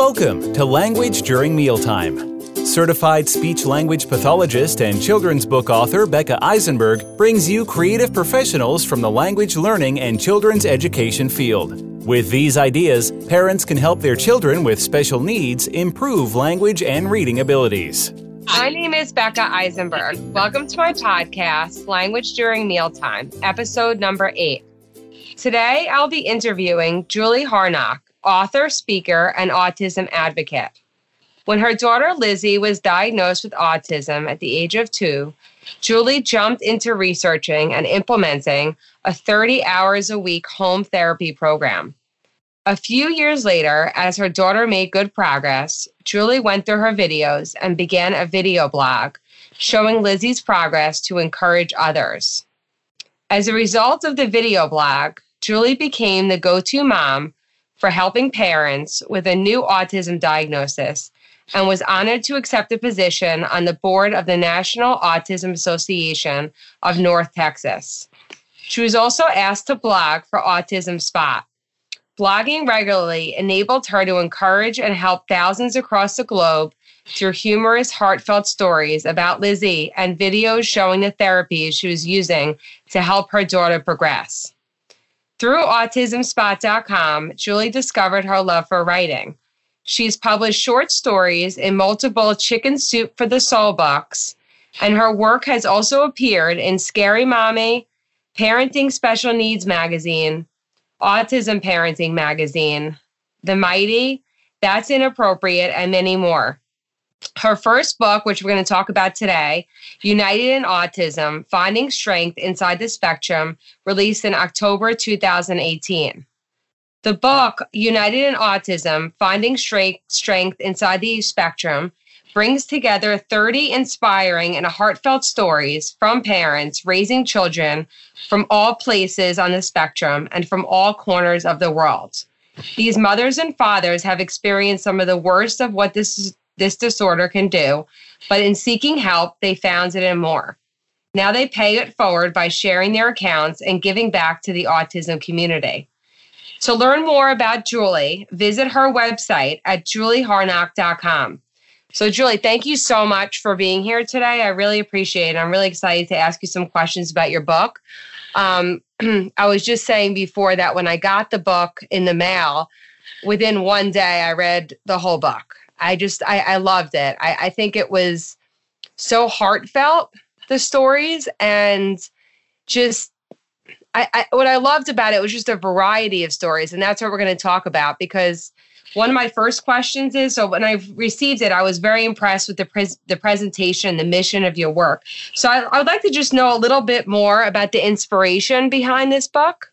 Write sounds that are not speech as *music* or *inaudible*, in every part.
Welcome to Language During Mealtime. Certified speech language pathologist and children's book author Becca Eisenberg brings you creative professionals from the language learning and children's education field. With these ideas, parents can help their children with special needs improve language and reading abilities. My name is Becca Eisenberg. Welcome to my podcast, Language During Mealtime, episode number eight. Today, I'll be interviewing Julie Hornok, author, speaker, and autism advocate. When her daughter Lizzie was diagnosed with autism at the age of two, Julie jumped into researching and implementing a 30 hours a week home therapy program. A few years later, as her daughter made good progress, Julie went through her videos and began a video blog showing Lizzie's progress to encourage others. As a result of the video blog, Julie became the go to mom for helping parents with a new autism diagnosis and was honored to accept a position on the board of the National Autism Association of North Texas. She was also asked to blog for Autism Spot. Blogging regularly enabled her to encourage and help thousands across the globe through humorous, heartfelt stories about Lizzie and videos showing the therapies she was using to help her daughter progress. Through autismspot.com, Julie discovered her love for writing. She's published short stories in multiple Chicken Soup for the Soul books, and her work has also appeared in Scary Mommy, Parenting Special Needs Magazine, Autism Parenting Magazine, The Mighty, That's Inappropriate, and many more. Her first book, which we're going to talk about today, United in Autism Finding Strength Inside the Spectrum, released in October 2018. The book, United in Autism Finding Strength Inside the Spectrum, brings together 30 inspiring and heartfelt stories from parents raising children from all places on the spectrum and from all corners of the world. These mothers and fathers have experienced some of the worst of what this this disorder can do, but in seeking help, they found it and more. Now they pay it forward by sharing their accounts and giving back to the autism community. To learn more about Julie, visit her website at juliehornok.com. So, Julie, thank you so much for being here today. I really appreciate it. I'm really excited to ask you some questions about your book. Um, *clears throat* I was just saying before that when I got the book in the mail, within one day, I read the whole book. I just I, I loved it. I, I think it was so heartfelt, the stories, and just I, I what I loved about it was just a variety of stories, and that's what we're going to talk about because one of my first questions is so when I received it, I was very impressed with the pres- the presentation, the mission of your work. So I, I would like to just know a little bit more about the inspiration behind this book.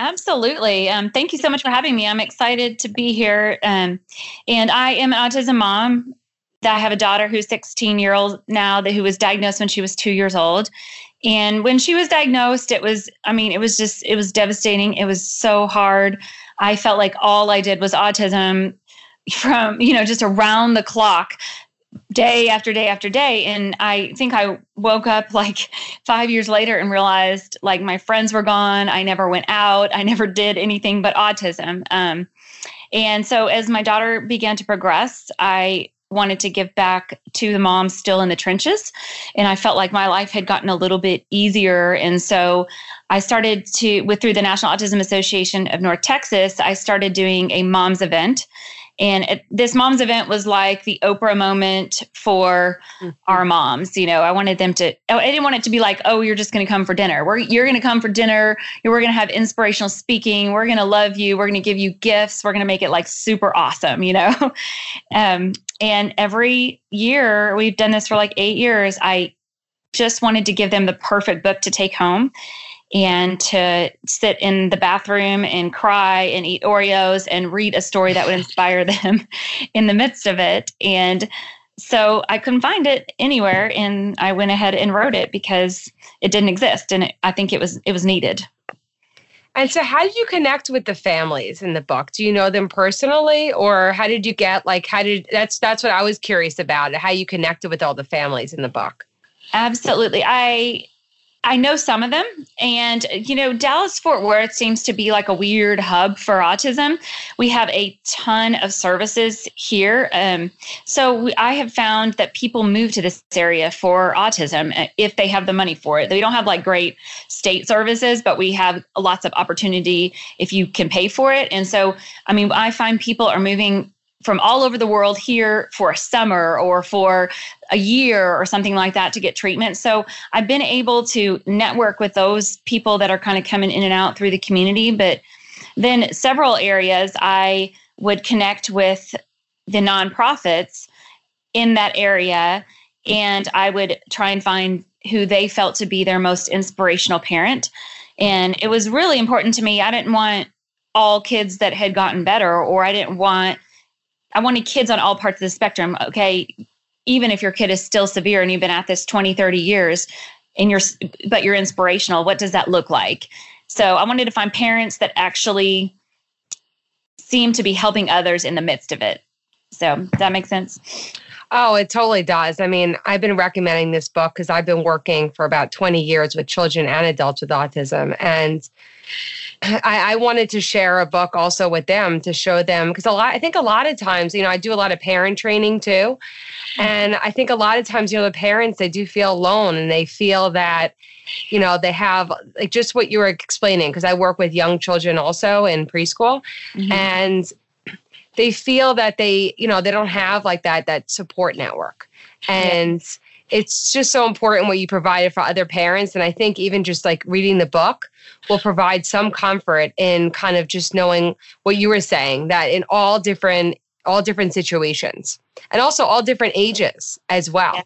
Absolutely. Um, thank you so much for having me. I'm excited to be here. Um, and I am an autism mom. I have a daughter who's 16 year old now that who was diagnosed when she was two years old. And when she was diagnosed, it was, I mean, it was just, it was devastating. It was so hard. I felt like all I did was autism from, you know, just around the clock day after day after day. And i think i woke up *laughs* like five years later and realized like my friends were gone. I never went out. I never did anything but autism. Um, and so as my daughter began to progress i wanted to give back to the moms still in the trenches. And i felt like my life had gotten a little bit easier. And so i started to with through the national autism association of north texas i started doing a moms event and it, this mom's event was like the Oprah moment for mm-hmm. our moms. You know, I wanted them to, oh, I didn't want it to be like, oh, you're just going to come for dinner. We're, you're going to come for dinner. We're going to have inspirational speaking. We're going to love you. We're going to give you gifts. We're going to make it like super awesome, you know? *laughs* um, and every year, we've done this for like eight years. I just wanted to give them the perfect book to take home and to sit in the bathroom and cry and eat Oreos and read a story that would *laughs* inspire them in the midst of it. And so I couldn't find it anywhere, and I went ahead and wrote it because it didn't exist, and it, I think it was it was needed. And so, how did you connect with the families in the book? Do you know them personally, or how did you get like how did that's that's what I was curious about how you connected with all the families in the book? Absolutely, I I know some of them. And, you know, Dallas Fort Worth seems to be like a weird hub for autism. We have a ton of services here. Um, so we, I have found that people move to this area for autism uh, if they have the money for it. They don't have like great state services, but we have lots of opportunity if you can pay for it. And so, I mean, I find people are moving from all over the world here for a summer or for a year or something like that to get treatment. So I've been able to network with those people that are kind of coming in and out through the community. But then several areas I would connect with the nonprofits in that area and I would try and find who they felt to be their most inspirational parent. And it was really important to me. I didn't want all kids that had gotten better, or I didn't want I wanted kids on all parts of the spectrum. Okay, even if your kid is still severe and you've been at this 20, 30 years and you're but you're inspirational, what does that look like? So I wanted to find parents that actually seem to be helping others in the midst of it. So does that make sense? Oh, it totally does. I mean, I've been recommending this book because I've been working for about 20 years with children and adults with autism. And I, I, wanted to share a book also with them to show them because a lot I think a lot of times, you know, I do a lot of parent training too. And I think a lot of times, you know, the parents they do feel alone and they feel that, you know, they have like just what you were explaining, because I work with young children also in preschool. Mm-hmm. And they feel that they, you know, they don't have like that that support network. And yeah it's just so important what you provided for other parents. And I think even just like reading the book will provide some comfort in kind of just knowing what you were saying that in all different all different situations and also all different ages as well. Yeah.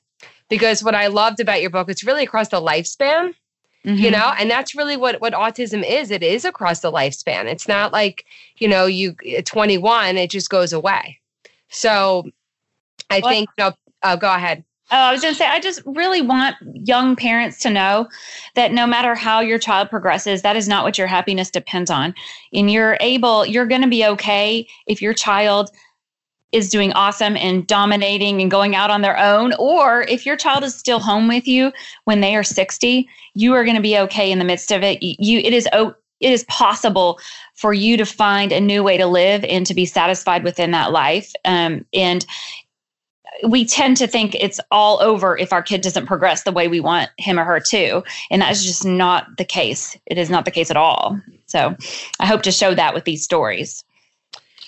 Because what I loved about your book, it's really across the lifespan. Mm-hmm. you know and that's really what what autism is it is across the lifespan it's not like you know you 21 it just goes away so i think no uh, go ahead Oh, I was going to say, I just really want young parents to know that no matter how your child progresses, that is not what your happiness depends on. And you're able, you're going to be okay if your child is doing awesome and dominating and going out on their own, or if your child is still home with you when they are 60, you are going to be okay in the midst of it. You, it is, it is possible for you to find a new way to live and to be satisfied within that life. Um, and we tend to think it's all over if our kid doesn't progress the way we want him or her to. And that's just not the case. It is not the case at all. So I hope to show that with these stories.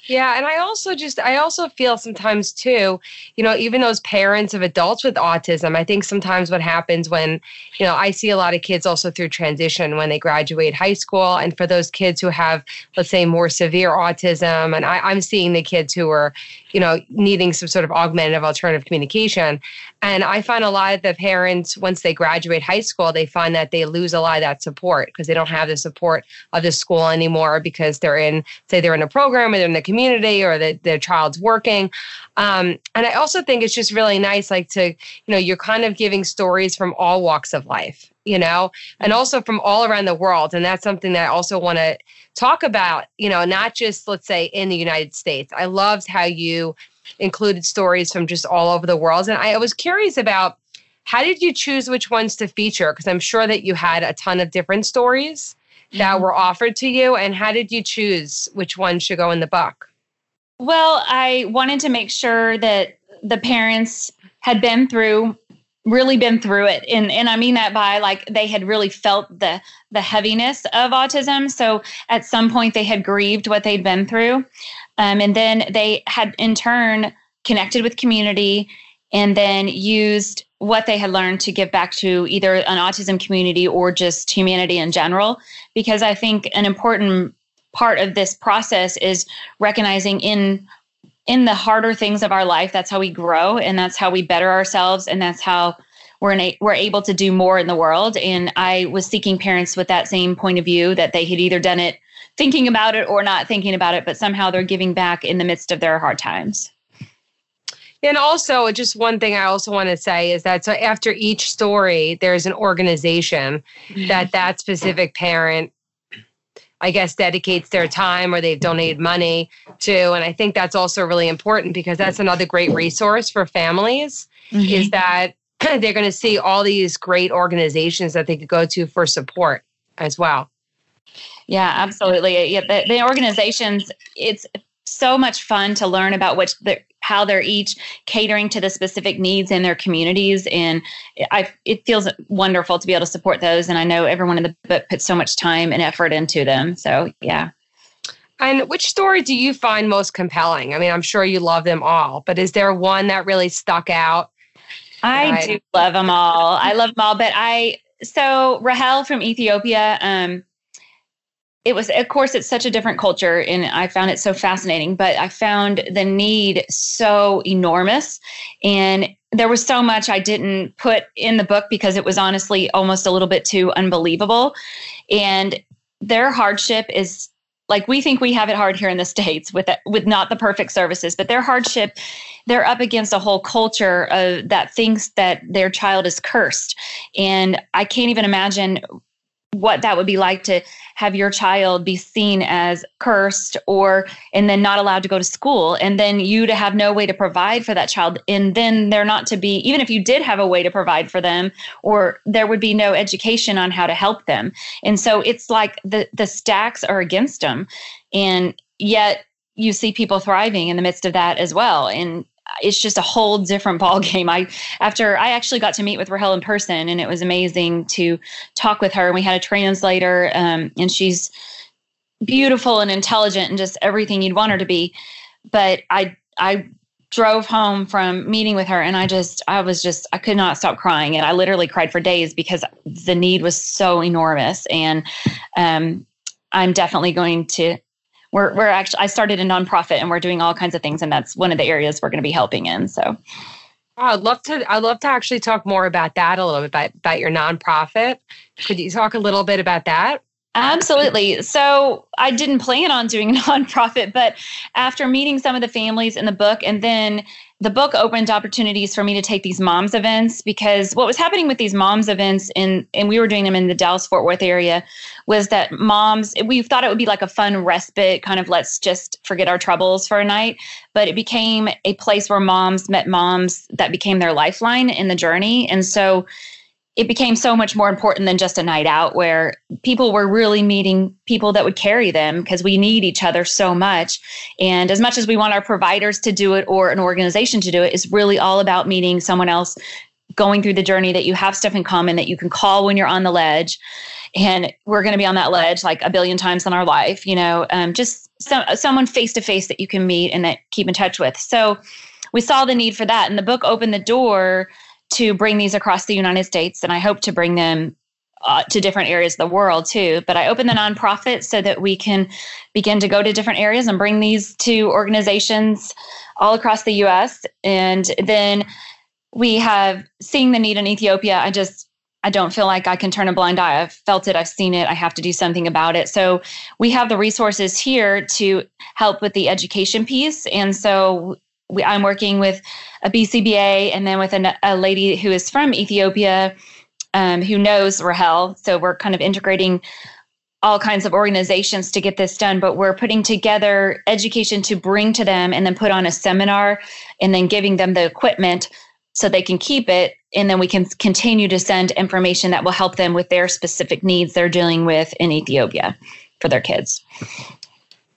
Yeah, and I also just I also feel sometimes too, you know, even those parents of adults with autism, I think sometimes what happens when, you know, I see a lot of kids also through transition when they graduate high school and for those kids who have let's say more severe autism and I, I'm seeing the kids who are, you know, needing some sort of augmentative alternative communication. And I find a lot of the parents, once they graduate high school, they find that they lose a lot of that support because they don't have the support of the school anymore because they're in, say, they're in a program or they're in the community or that their child's working. Um, and I also think it's just really nice, like to, you know, you're kind of giving stories from all walks of life, you know, and also from all around the world. And that's something that I also want to talk about, you know, not just, let's say, in the United States. I loved how you included stories from just all over the world. And I was curious about how did you choose which ones to feature? Because I'm sure that you had a ton of different stories that mm-hmm. were offered to you. And how did you choose which one should go in the book? Well, I wanted to make sure that the parents had been through really been through it and and I mean that by like they had really felt the the heaviness of autism so at some point they had grieved what they'd been through um, and then they had in turn connected with community and then used what they had learned to give back to either an autism community or just humanity in general. Because I think an important part of this process is recognizing in in the harder things of our life that's how we grow and that's how we better ourselves and that's how we're a, we're able to do more in the world and i was seeking parents with that same point of view that they had either done it thinking about it or not thinking about it, but somehow they're giving back in the midst of their hard times. And also, just one thing I also want to say is that so after each story, there's an organization mm-hmm. that that specific parent, I guess, dedicates their time or they've donated money to. And I think that's also really important because that's another great resource for families mm-hmm. is that *clears throat* they're going to see all these great organizations that they could go to for support as well. Yeah, absolutely. Yeah, the, the organizations, it's so much fun to learn about which the, how they're each catering to the specific needs in their communities. And I, it feels wonderful to be able to support those. And i know everyone in the book puts so much time and effort into them. So yeah. And which story do you find most compelling? I mean i'm sure you love them all but is there one that really stuck out? I do love them all. I love them all but i so rahel from ethiopia um, it was of course it's such a different culture and i found it so fascinating but i found the need so enormous and there was so much i didn't put in the book because it was honestly almost a little bit too unbelievable and their hardship is like we think we have it hard here in the *laughs* states with with not the perfect services but their hardship they're up against a whole culture of, that thinks that their child is cursed and i can't even imagine what that would be like to have your child be seen as cursed or and then not allowed to go to school. And then you to have no way to provide for that child. And then they're not to be even if you did have a way to provide for them or there would be no education on how to help them. And so it's like the the stacks are against them and yet you see people thriving in the midst of that as well. And it's just a whole different *laughs* ball game. I after I actually got to meet with Rahel in person, and it was amazing to talk with her. And we had a translator, um, and she's beautiful and intelligent and just everything you'd want her to be. But I I drove home from meeting with her and I just I was just I could not stop crying and I literally cried for days because the need was so enormous and um, I'm definitely going to we're we're actually I started a nonprofit and we're doing all kinds of things and that's one of the areas we're going to be helping in. So I'd love to I'd love to actually talk more about that a little bit about, about your nonprofit. Could you talk a little bit about that? Absolutely. So I didn't plan on doing a *laughs* nonprofit, but after meeting some of the families in the book, and then the book opened opportunities for me to take these moms events because what was happening with these moms events, in, and we were doing them in the Dallas Fort Worth area, was that moms, we thought it would be like a fun respite, kind of let's just forget our troubles for a night. But it became a place where moms met moms that became their lifeline in the journey. And so it became so much more important than just a night out where people were really meeting people that would carry them because we need each other so much. And as much as we want our providers to do it or an organization to do it, it's really all about meeting someone else going through the journey that you have stuff in common that you can call when you're on the ledge. And we're going to be on that ledge like a billion times in our life, you know, um, just some, someone face to face that you can meet and that keep in touch with. So we saw the need for that. And the book opened the door to bring these across the United States, and I hope to bring them uh, to different areas of the world too. But I opened the nonprofit so that we can begin to go to different areas and bring these to organizations all across the US. And then we have seeing the need in Ethiopia. I just I don't feel like I can turn a blind eye. I've felt it, I've seen it, I have to do something about it. So we have the resources here to help with the education piece. And so we, I'm working with a BCBA and then with a, a lady who is from Ethiopia um, who knows Rahel. So we're kind of integrating all kinds of organizations to get this done, but we're putting together education to bring to them and then put on a seminar and then giving them the equipment so they can keep it. And then we can continue to send information that will help them with their specific needs they're dealing with in Ethiopia for their kids.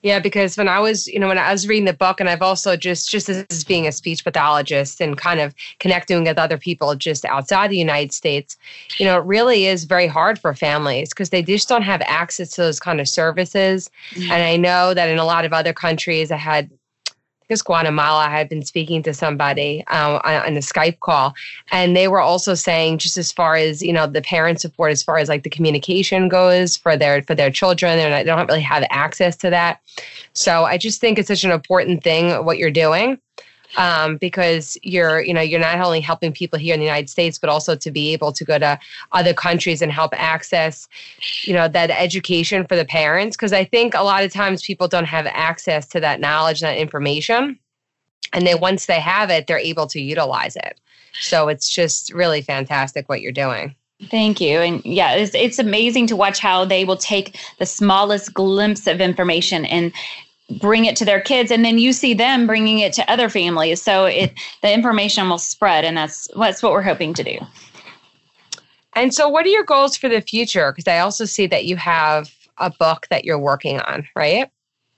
Yeah, because when I was, you know, when I was reading the book, and I've also just, just as being a speech pathologist and kind of connecting with other people just outside the United States, you know, it really is very hard for families because they just don't have access to those kind of services. Mm-hmm. And I know that in a lot of other countries, I had because Guatemala I had been speaking to somebody uh, on a Skype call, and they were also saying just as far as you know the parent support, as far as like the communication goes for their for their children, they don't really have access to that. So I just think it's such an important thing what you're doing um, because you're you know you're not only helping people here in the United States, but also to be able to go to other countries and help access you know that education for the parents. Because I think a lot of times people don't have access to that knowledge, that information, and then once they have it, they're able to utilize it. So it's just really fantastic what you're doing. Thank you. And yeah, it's, it's amazing to watch how they will take the smallest glimpse of information and bring it to their kids and then you see them bringing it to other families so it the information will spread and that's that's what we're hoping to do and so what are your goals for the future because i also see that you have a book that you're working on right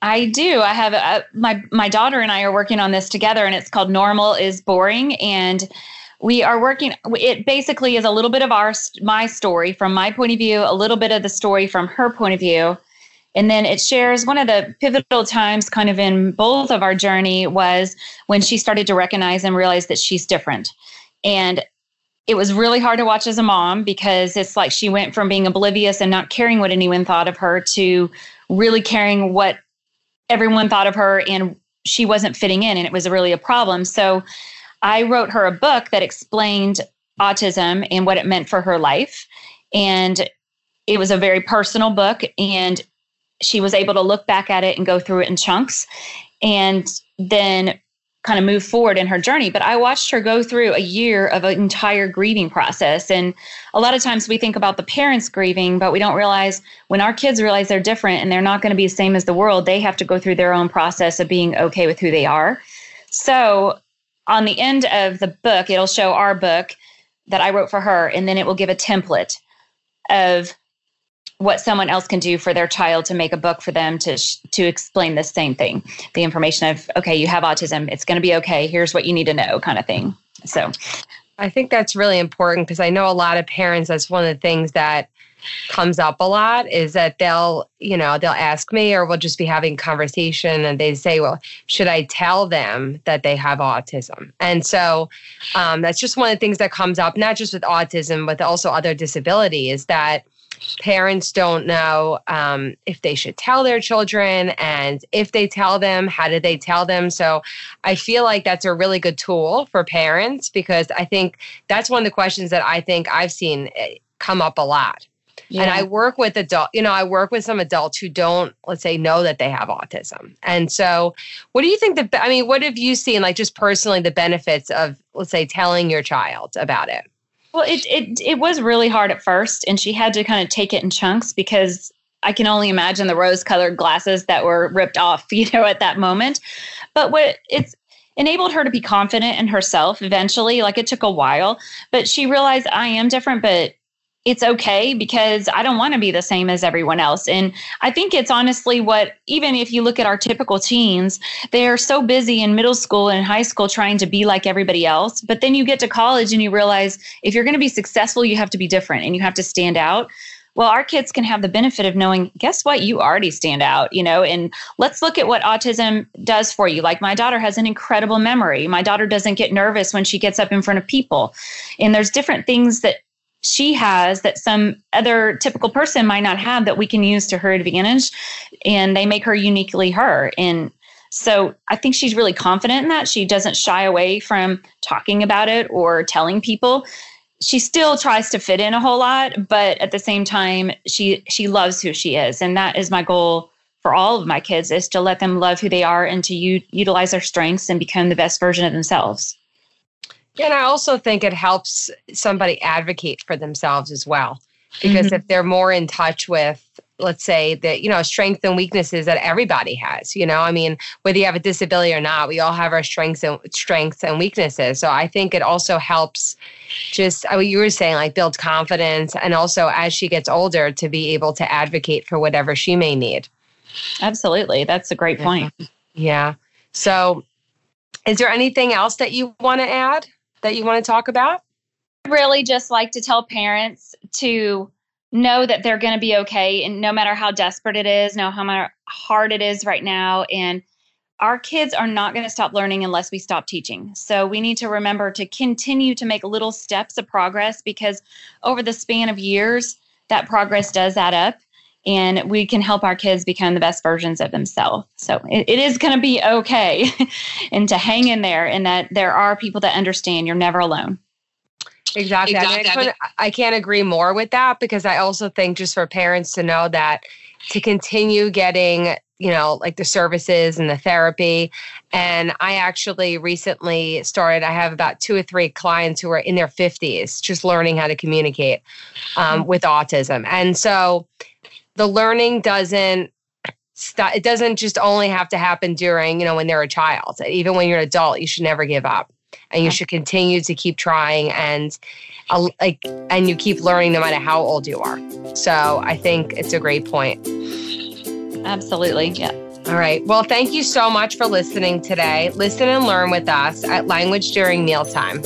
I do. I have a, my my daughter and I are working on this together, and it's called "Normal is Boring." And we are working. It basically is a little bit of our my story from my point of view, a little bit of the story from her point of view, and then it shares one of the pivotal times, kind of in both of our journey, was when she started to recognize and realize that she's different, and it was really hard to watch as a mom because it's like she went from being oblivious and not caring what anyone thought of her to really caring what everyone thought of her and she wasn't fitting in and it was really a problem. So I wrote her a book that explained autism and what it meant for her life. And it was a very personal book and she was able to look back at it and go through it in chunks and then kind of move forward in her journey. But I watched her go through a year of an entire grieving process. And a lot of times we think about the parents grieving, but we don't realize when our kids realize they're different and they're not going to be the same as the world, they have to go through their own process of being okay with who they are. So on the end of the book, it'll show our book that I wrote for her, and then it will give a template of what someone else can do for their child to make a book for them to sh- to explain the same thing. The information of okay you have autism it's going to be okay here's what you need to know kind of thing. So. I think that's really important because i know a lot of parents that's one of the things that comes up a lot is that they'll you know they'll ask me or we'll just be having conversation and they say well should i tell them that they have autism? And so um, that's just one of the things that comes up not just with autism but also other disability is that parents don't know um, if they should tell their children and if they tell them how do they tell them? So i feel like that's a really good tool for parents because i think that's one of the questions that i think i've seen eh, come up a lot. Yeah. and i work with adult you know i work with some adults who don't let's say know that they have autism. And so what do you think that i mean what have you seen like just personally the benefits of let's say telling your child about it well, it it it was really hard at first, and she had to kind of take it in chunks because I can only imagine the rose-colored glasses that were ripped off, *laughs* you know, at that moment. But what it's enabled her to be confident in herself eventually. Like it took a while, but she realized I am different, but it's okay because I don't want to be the same as everyone else. And I think it's honestly what, even if you look at our typical teens, they're so busy in middle school and high school trying to be like everybody else. But then you get to college and you realize if you're going to be successful, you have to be different and you have to stand out. Well, our kids can have the benefit of knowing, guess what? You already stand out, you know, and let's look at what autism does for you. Like my daughter has an incredible memory. My daughter doesn't get nervous when she gets up in front of people. And there's different things that she has that some other typical person might not have that we can use to her advantage and they make her uniquely her. And so i think she's really confident in that. She doesn't shy away from talking about it or telling people. She still tries to fit in a whole lot but at the same time she she loves who she is. And that is my goal for all of my kids is to let them love who they are and to u- utilize their strengths and become the best version of themselves and I also think it helps somebody advocate for themselves as well. Because mm-hmm. if they're more in touch with, let's say, the, you know, strengths and weaknesses that everybody has, you know, I mean, whether you have a disability or not, we all have our strengths and strengths and weaknesses. So I think it also helps just what you were saying, like build confidence and also as she gets older to be able to advocate for whatever she may need. Absolutely. That's a great point. Yeah. So is there anything else that you want to add? That you want to talk about? I really, just like to tell parents to know that they're going to be okay, and no matter how desperate it is, no how hard it is right now, and our kids are not going to stop learning unless we stop teaching. So we need to remember to continue to make little steps of progress because over the span of years, that progress does add up and we can help our kids become the best versions of themselves. So it, it is going to be okay *laughs* and to hang in there and that there are people that understand you're never alone. Exactly. exactly. I, mean, I can't agree more with that because I also think just for parents to know that to continue getting you know like the services and the therapy and i actually recently started i have about two or three clients who are in their 50s just learning how to communicate um, mm-hmm. with autism and so the learning doesn't stop. it doesn't just only have to happen during, you know, when they're a child. Even when you're an adult, you should never give up. And you should continue to keep trying and uh, like and you keep learning no matter how old you are. So, I think it's a great point. Absolutely. Yeah. All right. Well, thank you so much for listening today. Listen and learn with us at Language During Mealtime.